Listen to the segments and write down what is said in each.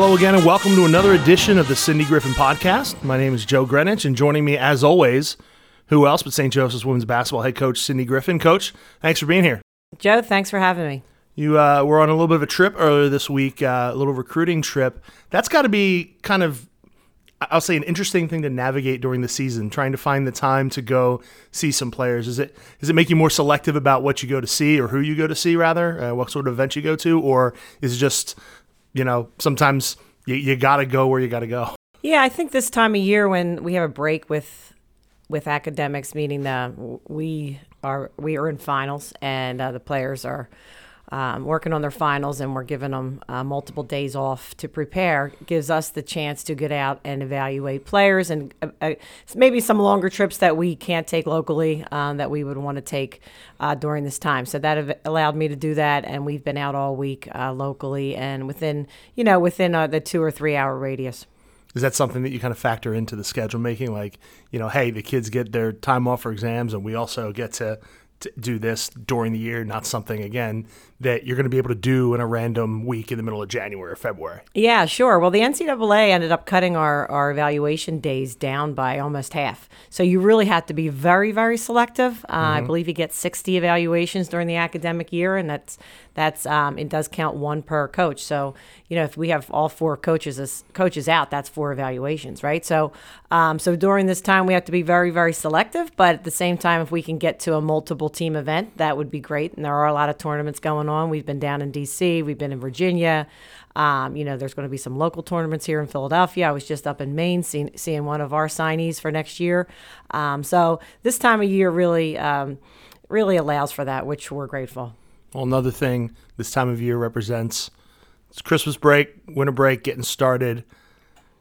Hello again, and welcome to another edition of the Cindy Griffin Podcast. My name is Joe Greenwich, and joining me, as always, who else but St. Joseph's women's basketball head coach Cindy Griffin. Coach, thanks for being here. Joe, thanks for having me. You uh, were on a little bit of a trip earlier this week, uh, a little recruiting trip. That's got to be kind of, I'll say, an interesting thing to navigate during the season. Trying to find the time to go see some players. Is it does it make you more selective about what you go to see, or who you go to see, rather, uh, what sort of event you go to, or is it just, you know, sometimes you, you got to go where you got to go? Yeah, I think this time of year when we have a break with with academics, meaning that we are we are in finals and uh, the players are um, working on their finals and we're giving them uh, multiple days off to prepare gives us the chance to get out and evaluate players and uh, uh maybe some longer trips that we can't take locally um, that we would want to take uh, during this time. So that allowed me to do that and we've been out all week uh, locally and within you know within uh, the two or three hour radius. Is that something that you kind of factor into the schedule making? Like you know hey the kids get their time off for exams and we also get to to do this during the year, not something again that you're going to be able to do in a random week in the middle of January or February. Yeah, sure. Well, the NCAA ended up cutting our, our evaluation days down by almost half. So you really have to be very, very selective. Uh, mm-hmm. I believe you get 60 evaluations during the academic year, and that's that's um, it does count one per coach. So you know if we have all four coaches as coaches out, that's four evaluations, right? So um, so during this time we have to be very, very selective, but at the same time, if we can get to a multiple team event, that would be great. And there are a lot of tournaments going on. We've been down in D.C., we've been in Virginia. Um, you know, there's going to be some local tournaments here in Philadelphia. I was just up in Maine seeing, seeing one of our signees for next year. Um, so this time of year really, um, really allows for that, which we're grateful. Well, another thing this time of year represents it's Christmas break, winter break, getting started.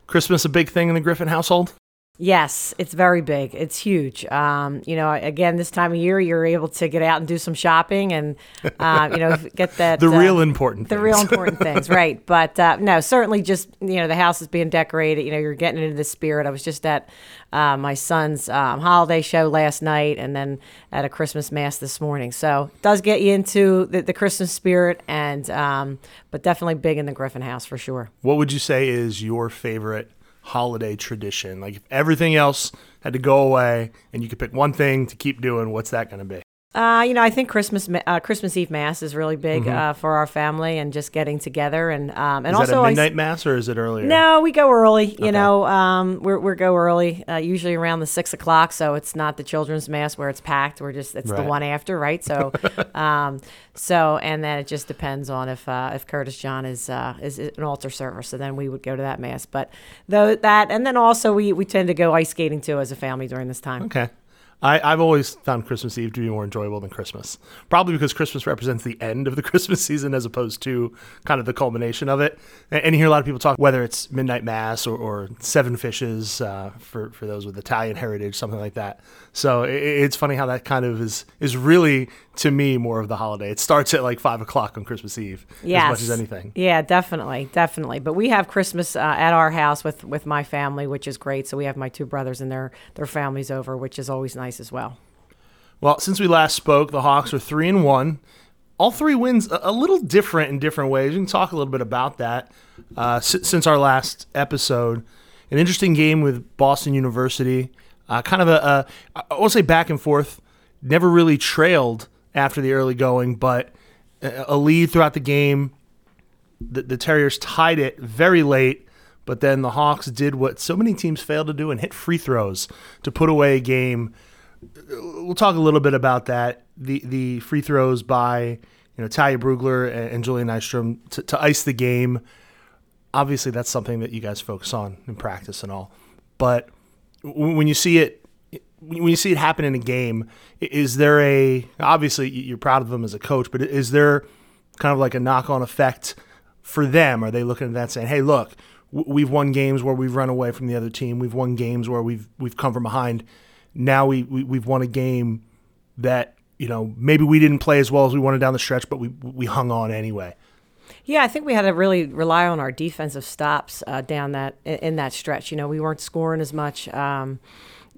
Christmas a big thing in the Griffin household? Yes, it's very big. It's huge. Um, you know, again, this time of year, you're able to get out and do some shopping and, uh, you know, get that. the uh, real important The things. real important things, right. But uh, no, certainly just, you know, the house is being decorated. You know, you're getting into the spirit. I was just at uh, my son's um, holiday show last night and then at a Christmas mass this morning. So it does get you into the, the Christmas spirit and, um, but definitely big in the Griffin house for sure. What would you say is your favorite holiday tradition? Like if everything else had to go away and you could pick one thing to keep doing, what's that going to be? Uh, you know, I think Christmas uh, Christmas Eve Mass is really big mm-hmm. uh, for our family and just getting together and um, and is also that a midnight mass or is it earlier? No, we go early. You okay. know, um, we we go early, uh, usually around the six o'clock. So it's not the children's mass where it's packed. We're just it's right. the one after, right? So, um, so and then it just depends on if uh, if Curtis John is uh, is an altar server. So then we would go to that mass. But though that and then also we we tend to go ice skating too as a family during this time. Okay. I, I've always found Christmas Eve to be more enjoyable than Christmas. Probably because Christmas represents the end of the Christmas season as opposed to kind of the culmination of it. And, and you hear a lot of people talk whether it's midnight mass or, or seven fishes uh, for for those with Italian heritage, something like that. So it, it's funny how that kind of is is really to me more of the holiday. It starts at like five o'clock on Christmas Eve yes. as much as anything. Yeah, definitely, definitely. But we have Christmas uh, at our house with with my family, which is great. So we have my two brothers and their their families over, which is always nice as well. Well, since we last spoke, the Hawks are three and one. All three wins a, little different in different ways. We can talk a little bit about that uh, since our last episode. An interesting game with Boston University. Uh, kind of a, a I won't say back and forth. Never really trailed after the early going, but a lead throughout the game. The, the Terriers tied it very late, but then the Hawks did what so many teams fail to do and hit free throws to put away a game. We'll talk a little bit about that. The the free throws by you know Talya Brugler and, and Julia Nystrom to, to ice the game. Obviously, that's something that you guys focus on in practice and all. But when you see it when you see it happen in a game, is there a obviously you're proud of them as a coach, but is there kind of like a knock on effect for them? Are they looking at that saying, "Hey, look, we've won games where we've run away from the other team. We've won games where we've we've come from behind. Now we, we we've won a game that you know maybe we didn't play as well as we wanted down the stretch, but we we hung on anyway." Yeah, I think we had to really rely on our defensive stops uh, down that in that stretch. You know, we weren't scoring as much. Um,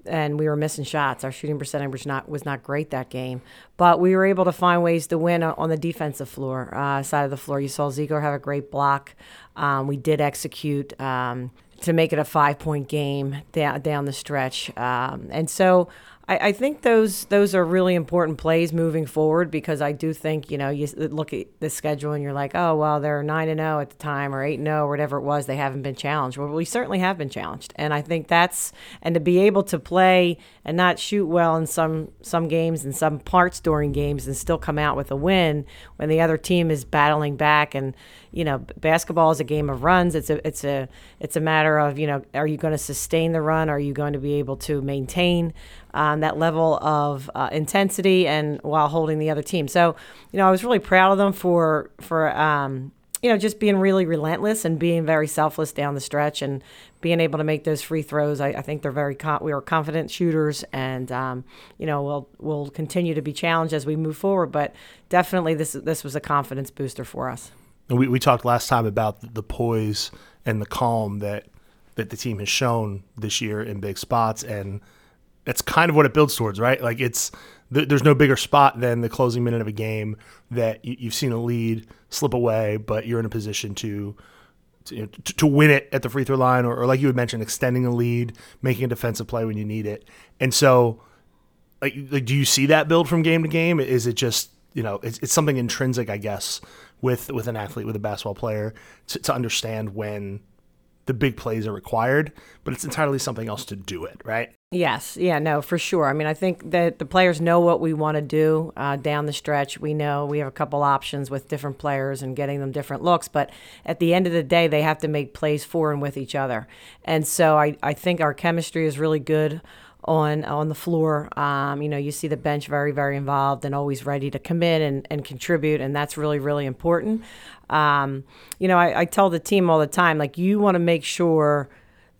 and we were missing shots. Our shooting percentage was not was not great that game, but we were able to find ways to win on the defensive floor uh, side of the floor. You saw Ziegler have a great block. Um, we did execute um, to make it a five point game down down the stretch, um, and so I, I, think those those are really important plays moving forward because I do think you know you look at the schedule and you're like oh well they're nine and zero oh at the time or eight and zero oh, whatever it was they haven't been challenged. Well we certainly have been challenged. And I think that's and to be able to play and not shoot well in some some games and some parts during games and still come out with a win when the other team is battling back and you know basketball is a game of runs. It's a it's a it's a matter of you know are you going to sustain the run? Are you going to be able to maintain um, that level of uh, intensity and while holding the other team. So, you know, I was really proud of them for for um, you know just being really relentless and being very selfless down the stretch and being able to make those free throws. I, I think they're very con- we were confident shooters, and um, you know we'll we'll continue to be challenged as we move forward. But definitely, this this was a confidence booster for us. We we talked last time about the poise and the calm that that the team has shown this year in big spots and that's kind of what it builds towards, right? Like it's th- there's no bigger spot than the closing minute of a game that you, have seen a lead slip away, but you're in a position to to, you know, to, win it at the free throw line, or, or, like you had mentioned, extending a lead, making a defensive play when you need it. And so, like, like do you see that build from game to game? Is it just you know it's, it's something intrinsic, I guess, with with an athlete, with a basketball player, to, to understand when the big plays are required, but it's entirely something else to do it, right? Yes, yeah, no, for sure. I mean, I think that the players know what we want to do uh, down the stretch. We know we have a couple options with different players and getting them different looks, but at the end of the day, they have to make plays for and with each other. And so I, I think our chemistry is really good on on the floor. Um, you know, you see the bench very, very involved and always ready to commit and, and contribute, and that's really, really important. Um, you know, I, I, tell the team all the time, like you want to make sure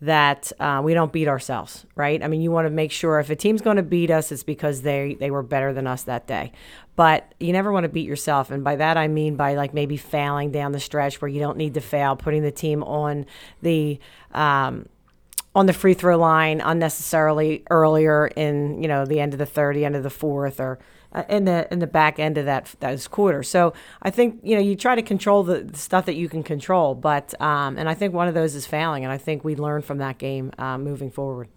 that uh, we don't beat ourselves, right? I mean, you want to make sure if a team's going to beat us, it's because they they were better than us that day. But you never want to beat yourself, and by that I mean by like maybe failing down the stretch where you don't need to fail, putting the team on the um, on the free throw line unnecessarily earlier in you know the end of the third, end of the fourth, or uh, in the in the back end of that those quarter. So I think you know you try to control the, the stuff that you can control, but um, and I think one of those is failing, and I think we learned from that game uh, moving forward.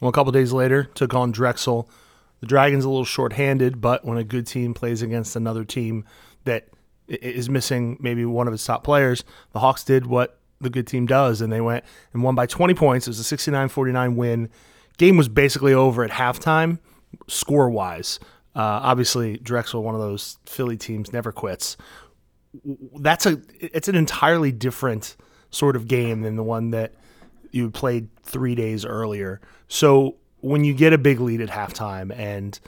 Well, a couple days later, took on Drexel. The Dragons a little short-handed, but when a good team plays against another team that is missing maybe one of its top players, the Hawks did what the good team does, and they went and won by 20 points. It was a 69 49 win. Game was basically over at halftime, score wise. Uh, obviously, Drexel, one of those Philly teams, never quits. That's a it's an entirely different sort of game than the one that you played three days earlier. So when you get a big lead at halftime and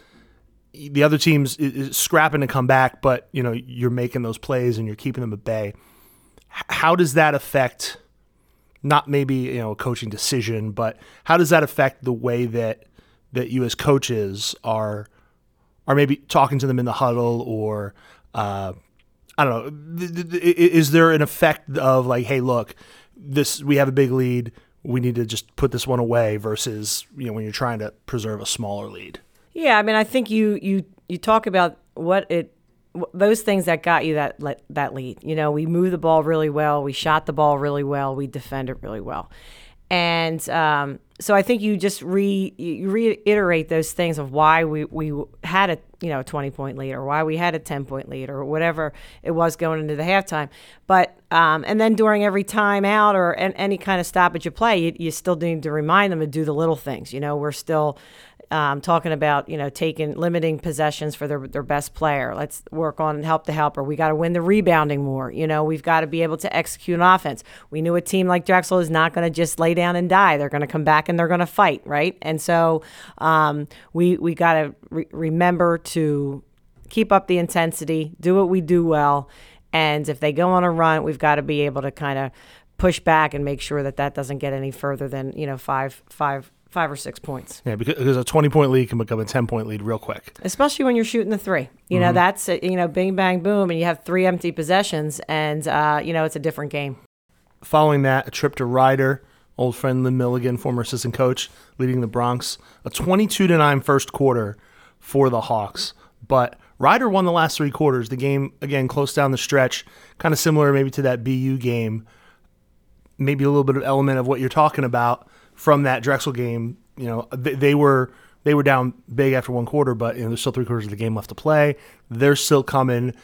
the other team's is scrapping to come back, but you know you're making those plays and you're keeping them at bay how does that affect not maybe you know a coaching decision, but how does that affect the way that that you as coaches are are maybe talking to them in the huddle or uh, I don't know. Is there an effect of like, hey, look, this we have a big lead, we need to just put this one away versus you know when you're trying to preserve a smaller lead. Yeah, I mean, I think you you you talk about what it those things that got you that that lead. You know, we moved the ball really well, we shot the ball really well, we defended really well, and um, so I think you just re you reiterate those things of why we we had a you know twenty point lead or why we had a ten point lead or whatever it was going into the halftime. But um, and then during every timeout or any kind of stoppage of play, you, you still need to remind them to do the little things. You know, we're still um, talking about you know taking limiting possessions for their their best player. Let's work on help the helper. We got to win the rebounding more. You know, we've got to be able to execute an offense. We knew a team like Drexel is not going to just lay down and die. They're going to come back and they're going to fight, right? And so um, we we got to re- remember to keep up the intensity, do what we do well, and if they go on a run, we've got to be able to kind of push back and make sure that that doesn't get any further than you know five five five or six points. Yeah, because a 20 point lead can become a 10 point lead real quick. Especially when you're shooting the three. You mm-hmm. know, that's, you know, bing, bang, boom, and you have three empty possessions, and, uh, you know, it's a different game. Following that, a trip to Rider, old friend Lynn Milligan, former assistant coach, leading the Broncs. A 22 to 9 first quarter for the Hawks. But Rider won the last three quarters. The game, again, close down the stretch, kind of similar maybe to that BU game. Maybe a little bit of element of what you're talking about from that Drexel game. You know, they, they were they were down big after one quarter, but you know there's still three quarters of the game left to play. They're still coming.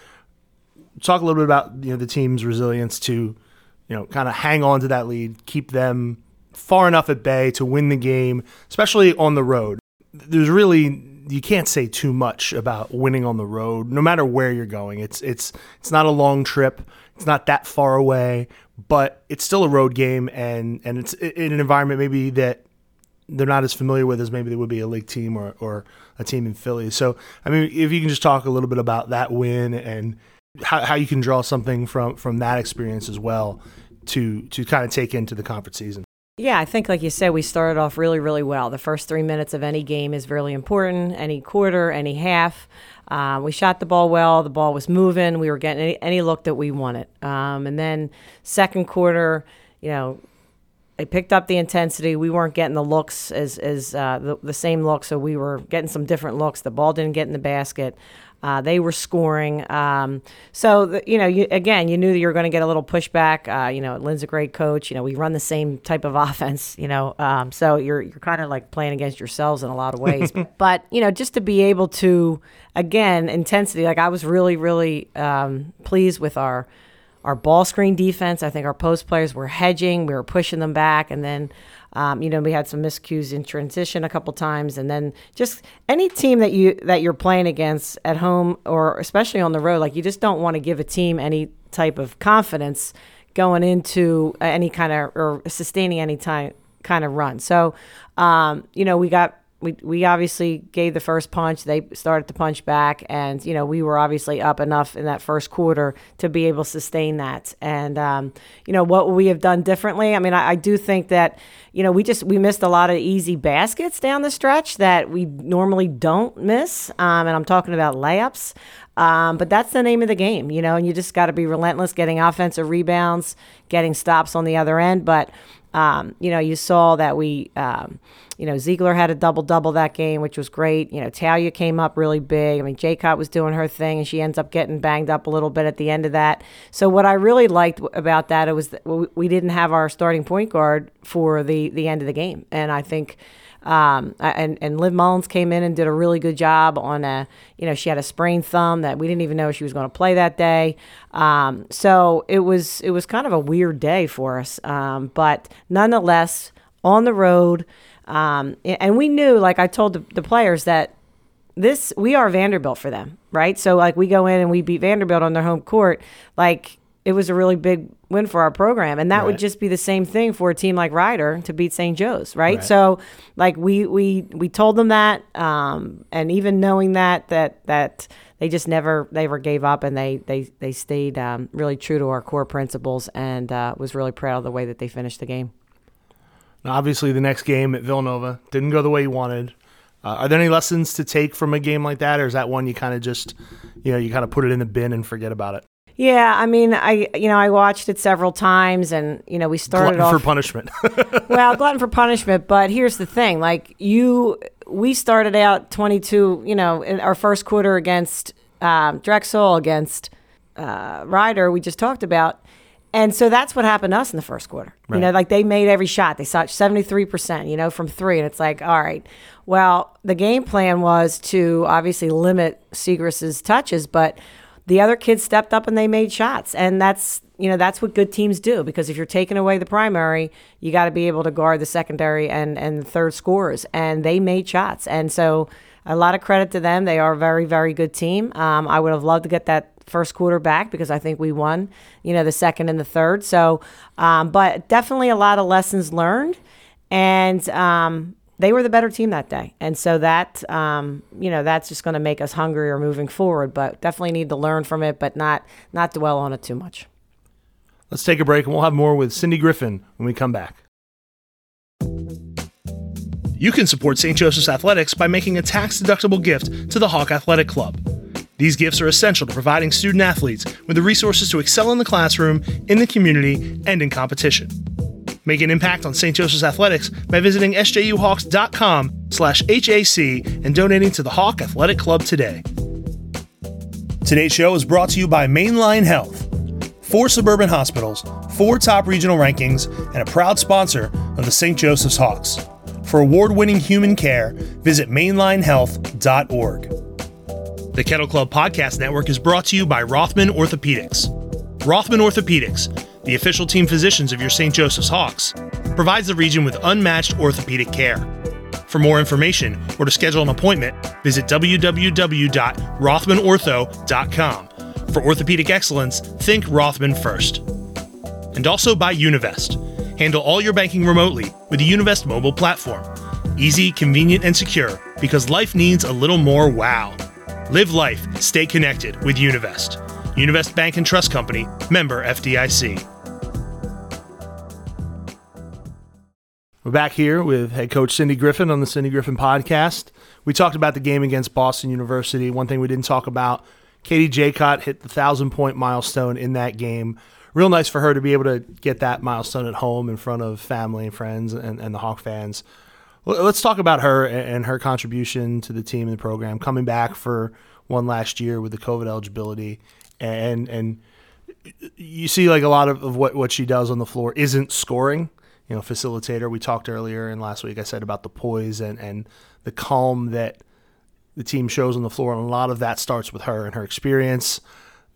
Talk a little bit about you know the team's resilience to, you know, kind of hang on to that lead, keep them far enough at bay to win the game, especially on the road. There's really you can't say too much about winning on the road, no matter where you're going. It's it's it's not a long trip. It's not that far away, but it's still a road game, and and it's in an environment maybe that they're not as familiar with as maybe they would be a league team or, or a team in Philly. So, I mean, if you can just talk a little bit about that win and how, how you can draw something from, from that experience as well to, to kind of take into the conference season. Yeah, I think, like you said, we started off really, really well. The first three minutes of any game is really important, any quarter, any half. Uh, we shot the ball well. The ball was moving. We were getting any, any look that we wanted. Um, and then, second quarter, you know, they picked up the intensity. We weren't getting the looks as as uh, the, the same look, so we were getting some different looks. The ball didn't get in the basket. Uh, they were scoring. Um, so, the, you know, you, again, you knew that you were going to get a little pushback. Uh, you know, Lynn's a great coach. You know, we run the same type of offense, you know, um, so you're, you're kind of like playing against yourselves in a lot of ways. but, you know, just to be able to, again, intensity, like I was really, really um, pleased with our our ball screen defense. I think our post players were hedging, we were pushing them back, and then. Um, you know, we had some miscues in transition a couple times, and then just any team that you that you're playing against at home or especially on the road, like you just don't want to give a team any type of confidence going into any kind of or sustaining any time kind of run. So, um, you know, we got we, we obviously gave the first punch. They started to punch back, and you know we were obviously up enough in that first quarter to be able to sustain that. And um, you know what we have done differently. I mean, I, I, do think that you know we just we missed a lot of easy baskets down the stretch that we normally don't miss. Um, and I'm talking about layups. Um, but that's the name of the game, you know, and you just got to be relentless, getting offensive rebounds, getting stops on the other end. But um, you know, you saw that we, um, you know, Ziegler had a double double that game, which was great. You know, Talya came up really big. I mean, Jekot was doing her thing, and she ends up getting banged up a little bit at the end of that. So what I really liked about that it was that we didn't have our starting point guard for the the end of the game, and I think. Um, and and Liv Mullins came in and did a really good job on a you know she had a sprained thumb that we didn't even know she was going to play that day. Um, so it was it was kind of a weird day for us, um, but nonetheless on the road. Um, and we knew, like I told the, the players, that this we are Vanderbilt for them, right? So like we go in and we beat Vanderbilt on their home court, like it was a really big win for our program, and that right. would just be the same thing for a team like Rider to beat St. Joe's, right? right? So like we we we told them that, um, and even knowing that that that they just never they never gave up, and they they they stayed um, really true to our core principles, and uh, was really proud of the way that they finished the game. Now, obviously, the next game at Villanova didn't go the way you wanted. Uh, are there any lessons to take from a game like that, or is that one you kind of just, you know, you kind of put it in the bin and forget about it? Yeah, I mean, I you know I watched it several times, and you know we started glutton off for punishment. well, glutton for punishment, but here's the thing: like you, we started out 22, you know, in our first quarter against um, Drexel, against uh, Rider, we just talked about, and so that's what happened to us in the first quarter. Right. You know, like they made every shot. They shot 73%, you know, from three. And it's like, all right, well, the game plan was to obviously limit Siegrist's touches, but the other kids stepped up and they made shots. And that's, you know, that's what good teams do because if you're taking away the primary, you got to be able to guard the secondary and, and third scores. And they made shots. And so a lot of credit to them. They are a very, very good team. Um, I would have loved to get that first quarter back because I think we won, you know, the second and the third. So, um, but definitely a lot of lessons learned, and um, they were the better team that day. And so that, um, you know, that's just going to make us hungrier moving forward. But definitely need to learn from it, but not not dwell on it too much. Let's take a break, and we'll have more with Cindy Griffin when we come back. You can support St. Joseph's Athletics by making a tax deductible gift to the Hawk Athletic Club. These gifts are essential to providing student athletes with the resources to excel in the classroom, in the community, and in competition. Make an impact on St. Joseph's athletics by visiting sjuhawks.com slash HAC and donating to the Hawk Athletic Club today. Today's show is brought to you by Mainline Health, four suburban hospitals, four top regional rankings, and a proud sponsor of the St. Joseph's Hawks. For award winning human care, visit mainlinehealth.org. The Kettle Club Podcast Network is brought to you by Rothman Orthopedics. Rothman Orthopedics, the official team physicians of your St. Joseph's Hawks, provides the region with unmatched orthopedic care. For more information or to schedule an appointment, visit www.rothmanortho.com. For orthopedic excellence, think Rothman first. And also by Univest. Handle all your banking remotely with the Univest mobile platform. Easy, convenient, and secure because life needs a little more wow. Live life, stay connected with Univest. Univest Bank and Trust Company, member FDIC. We're back here with head coach Cindy Griffin on the Cindy Griffin podcast. We talked about the game against Boston University. One thing we didn't talk about Katie Jekot hit the thousand point milestone in that game. Real nice for her to be able to get that milestone at home in front of family and friends and, and the Hawk fans. Let's talk about her and her contribution to the team and the program, coming back for one last year with the COVID eligibility. And and you see like a lot of, of what, what she does on the floor isn't scoring you know, facilitator. We talked earlier and last week I said about the poise and, and the calm that the team shows on the floor, and a lot of that starts with her and her experience.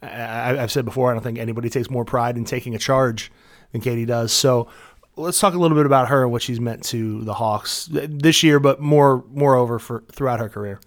I, have said before, I don't think anybody takes more pride in taking a charge than Katie does. So let's talk a little bit about her and what she's meant to the Hawks this year, but more moreover for throughout her career.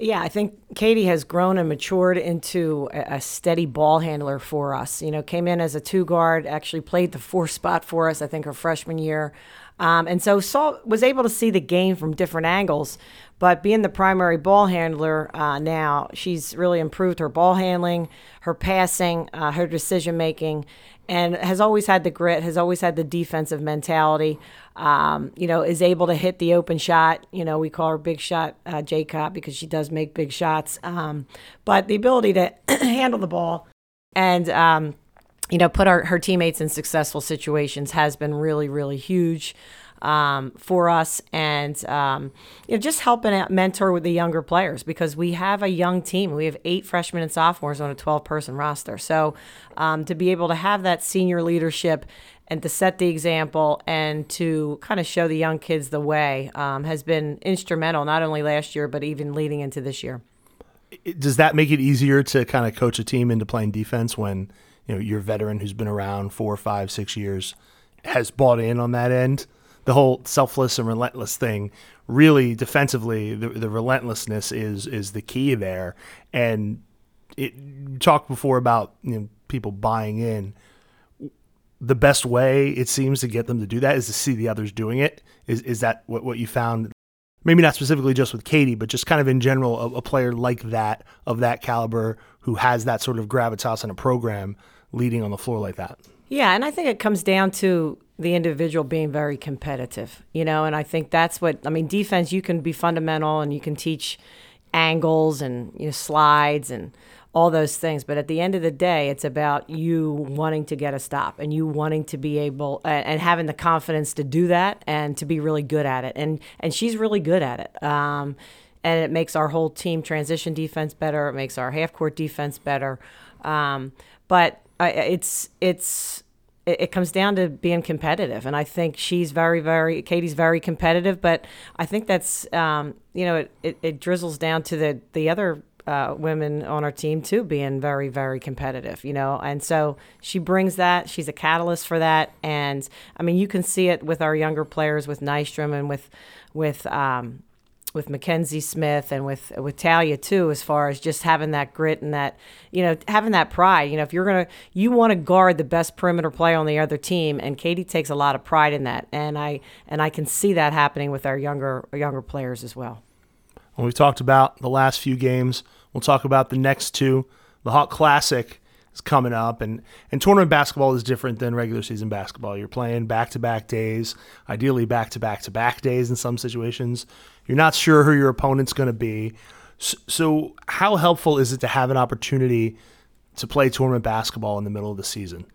Yeah, I think Katie has grown and matured into a, steady ball handler for us. You know, came in as a two guard, actually played the four spot for us, I think, her freshman year. Um, and so saw was able to see the game from different angles. But being the primary ball handler uh, now, she's really improved her ball handling, her passing, uh, her decision making, and has always had the grit, has always had the defensive mentality. Um, you know, is able to hit the open shot. You know, we call her Big Shot uh, Jekot because she does make big shots. Um, but the ability to handle the ball and um, you know put our, her teammates in successful situations has been really, really huge um, for us and um, you know, just helping out mentor with the younger players because we have a young team. We have eight freshmen and sophomores on a 12 person roster. So um, to be able to have that senior leadership and to set the example and to kind of show the young kids the way um, has been instrumental, not only last year, but even leading into this year. Does that make it easier to kind of coach a team into playing defense when you know your veteran who's been around four, five, six years has bought in on that end? The whole selfless and relentless thing really defensively the, the relentlessness is is the key there. And it talked before about you know people buying in. The best way it seems to get them to do that is to see the others doing it. Is is that what, what you found? Maybe not specifically just with Katie but just kind of in general a, a player like that of that caliber who has that sort of gravitas in a program leading on the floor like that yeah and I think it comes down to the individual being very competitive, you know, and I think that's what I mean. Defense, you can be fundamental and you can teach angles and you know slides and all those things, but at the end of the day, it's about you wanting to get a stop and you wanting to be able and, having the confidence to do that and to be really good at it. And and she's really good at it. Um, and it makes our whole team transition defense better. It makes our half court defense better. Um, but it's it's it, it comes down to being competitive. And I think she's very, very, Katie's very competitive, but I think that's, um, you know, it, it, it, drizzles down to the, the other uh, women on our team too being very, very competitive, you know. And so she brings that. She's a catalyst for that. And I mean, you can see it with our younger players, with Nystrom and with, with, um, with Mackenzie Smith and with with Talya too, as far as just having that grit and that you know having that pride. You know, if you're gonna you want to guard the best perimeter play on the other team, and Katie takes a lot of pride in that, and I and I can see that happening with our younger younger players as well. Well, we've talked about the last few games. We'll talk about the next two. The Hawk Classic is coming up, and and tournament basketball is different than regular season basketball. You're playing back to back days, ideally back to back to back days in some situations. You're not sure who your opponent's going to be. So, how helpful is it to have an opportunity to play tournament basketball in the middle of the season?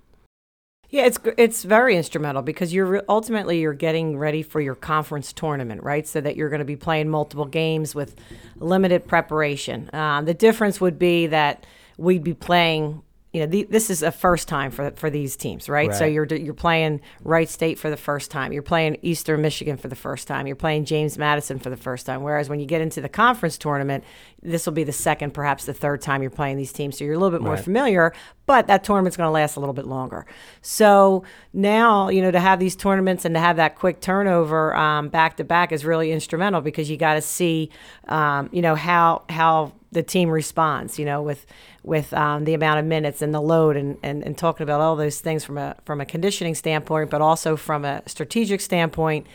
Yeah, it's it's very instrumental because you're ultimately you're getting ready for your conference tournament, right? So that you're going to be playing multiple games with limited preparation. Um, the difference would be that we'd be playing you know, the, this is a first time for for these teams, right? right? So you're you're playing Wright State for the first time. You're playing Eastern Michigan for the first time. You're playing James Madison for the first time. Whereas when you get into the conference tournament, this will be the second, perhaps the third time you're playing these teams. So you're a little bit more right. familiar, but that tournament's going to last a little bit longer. So now, you know, to have these tournaments and to have that quick turnover um, back to back is really instrumental because you got to see, um, you know, how how the team responds, you know, with with um, the amount of minutes and the load and, and, and talking about all those things from a from a conditioning standpoint, but also from a strategic standpoint.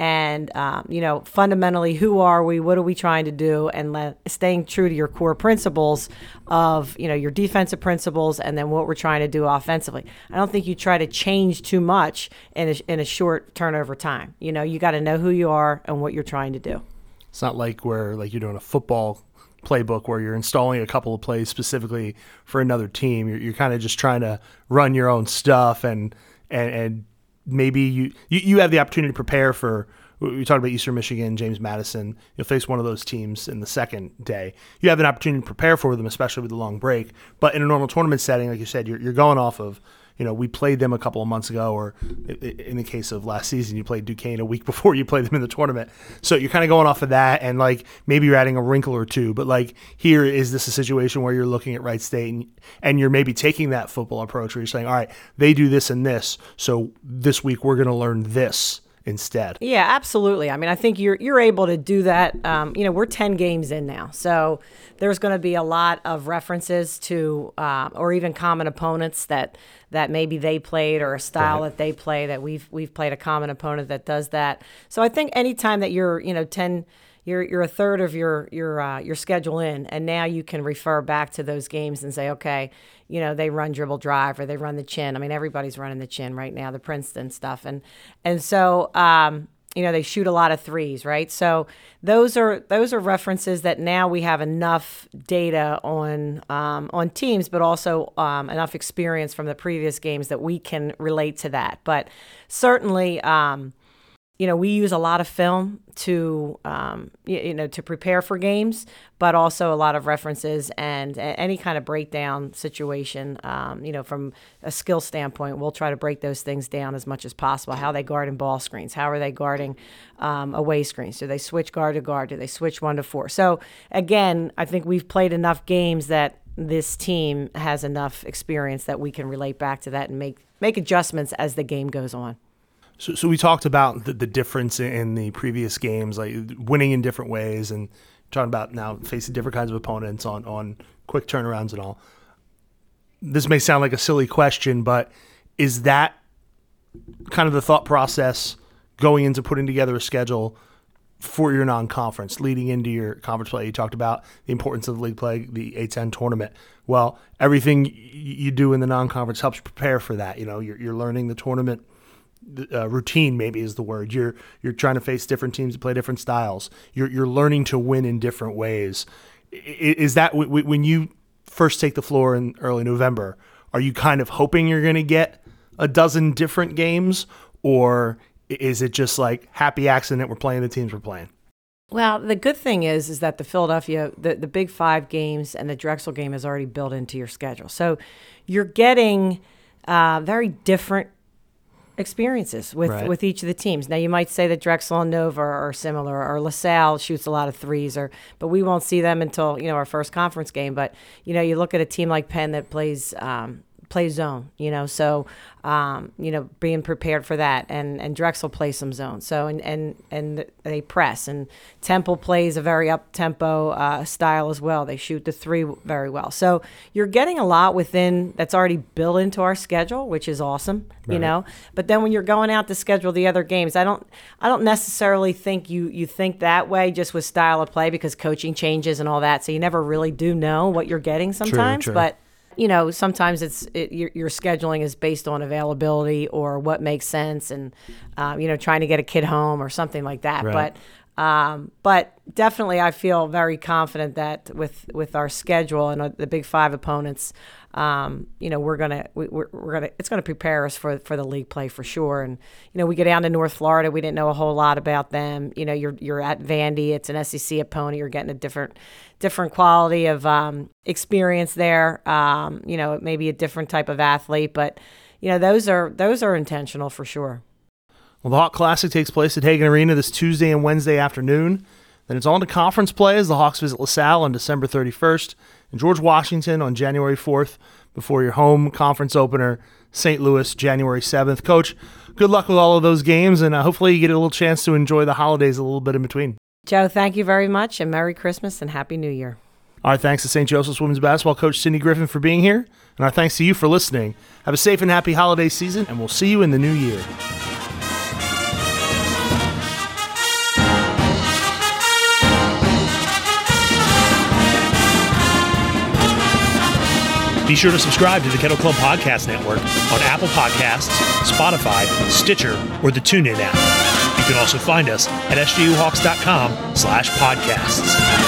And um, you know, fundamentally, who are we? What are we trying to do? And le- staying true to your core principles of you know your defensive principles, and then what we're trying to do offensively. I don't think you try to change too much in a, in a short turnover time. You know, you got to know who you are and what you're trying to do. It's not like where like you're doing a football playbook where you're installing a couple of plays specifically for another team. You're, you're kind of just trying to run your own stuff and and, and maybe you, you, you have the opportunity to prepare for we talked about Eastern Michigan, James Madison. You'll face one of those teams in the second day. You have an opportunity to prepare for them, especially with the long break. But in a normal tournament setting, like you said, you're, you're going off of you know, we played them a couple of months ago, or in the case of last season, you played Duquesne a week before you played them in the tournament. So you're kind of going off of that, and like maybe you're adding a wrinkle or two. But like here, is this a situation where you're looking at Wright State and, and you're maybe taking that football approach where you're saying, all right, they do this and this, so this week we're going to learn this instead. Yeah, absolutely. I mean, I think you're you're able to do that. Um, you know, we're ten games in now, so there's going to be a lot of references to, uh, or even common opponents that that maybe they played or a style right. that they play that we've we've played a common opponent that does that. So I think anytime that you're you know ten you're you're a third of your your uh, your schedule in, and now you can refer back to those games and say, okay, you know they run dribble drive or they run the chin. I mean, everybody's running the chin right now, the Princeton stuff, and and so um, you know they shoot a lot of threes, right? So those are those are references that now we have enough data on um, on teams, but also um, enough experience from the previous games that we can relate to that. But certainly. Um, you know, we use a lot of film to, um, you, you, know, to prepare for games, but also a lot of references and any kind of breakdown situation. Um, you know, from a skill standpoint, we'll try to break those things down as much as possible. How they guard in ball screens, how are they guarding um, away screens? Do they switch guard to guard? Do they switch one to four? So again, I think we've played enough games that this team has enough experience that we can relate back to that and make make adjustments as the game goes on. So, so we talked about the, the difference in the previous games, like winning in different ways, and talking about now facing different kinds of opponents on on quick turnarounds and all. This may sound like a silly question, but is that kind of the thought process going into putting together a schedule for your non-conference leading into your conference play? You talked about the importance of the league play, the A10 tournament. Well, everything you do in the non-conference helps prepare for that. You know, you're, you're learning the tournament uh, routine maybe is the word. You're you're trying to face different teams that play different styles. You're you're learning to win in different ways. Is that when you first take the floor in early November? Are you kind of hoping you're going to get a dozen different games, or is it just like happy accident we're playing the teams we're playing? Well, the good thing is is that the Philadelphia, the, the Big Five games and the Drexel game is already built into your schedule. So you're getting uh, very different experiences with, right. with each of the teams. Now you might say that Drexel and Nova are similar, or LaSalle shoots a lot of threes, or but we won't see them until you know our first conference game. But you know you look at a team like Penn that plays um, play zone, you know, so um, you know being prepared for that, and and Drexel plays some zone, so and and and they press, and Temple plays a very up tempo uh, style as well. They shoot the three very well, so you're getting a lot within that's already built into our schedule, which is awesome, right. you know. But then when you're going out to schedule the other games, I don't I don't necessarily think you you think that way just with style of play because coaching changes and all that, so you never really do know what you're getting sometimes, true, true. but you know, sometimes it's it, your, your, scheduling is based on availability or what makes sense, and um, you know, trying to get a kid home or something like that. Right. Um, but definitely, I feel very confident that with with our schedule and uh, the Big Five opponents, um, you know, we're gonna we, we're, we're gonna it's gonna prepare us for for the league play for sure. And you know, we get down to North Florida, we didn't know a whole lot about them. You know, you're you're at Vandy, it's an SEC opponent, you're getting a different different quality of um, experience there. Um, you know, it may be a different type of athlete, but you know, those are those are intentional for sure. Well, the Hawk Classic takes place at Hagan Arena this Tuesday and Wednesday afternoon. Then it's on to conference play as the Hawks visit LaSalle on December 31st and George Washington on January 4th before your home conference opener, St. Louis, January 7th. Coach, good luck with all of those games, and uh, hopefully you get a little chance to enjoy the holidays a little bit in between. Joe, thank you very much, and Merry Christmas and Happy New Year. All right, thanks to St. Joseph's Women's Basketball Coach Cindy Griffin for being here, and our thanks to you for listening. Have a safe and happy holiday season, and we'll see you in the new year. Be sure to subscribe to the Kettle Club Podcast Network on Apple Podcasts, Spotify, Stitcher, or the TuneIn app. You can also find us at sjuhawks.com slash podcasts.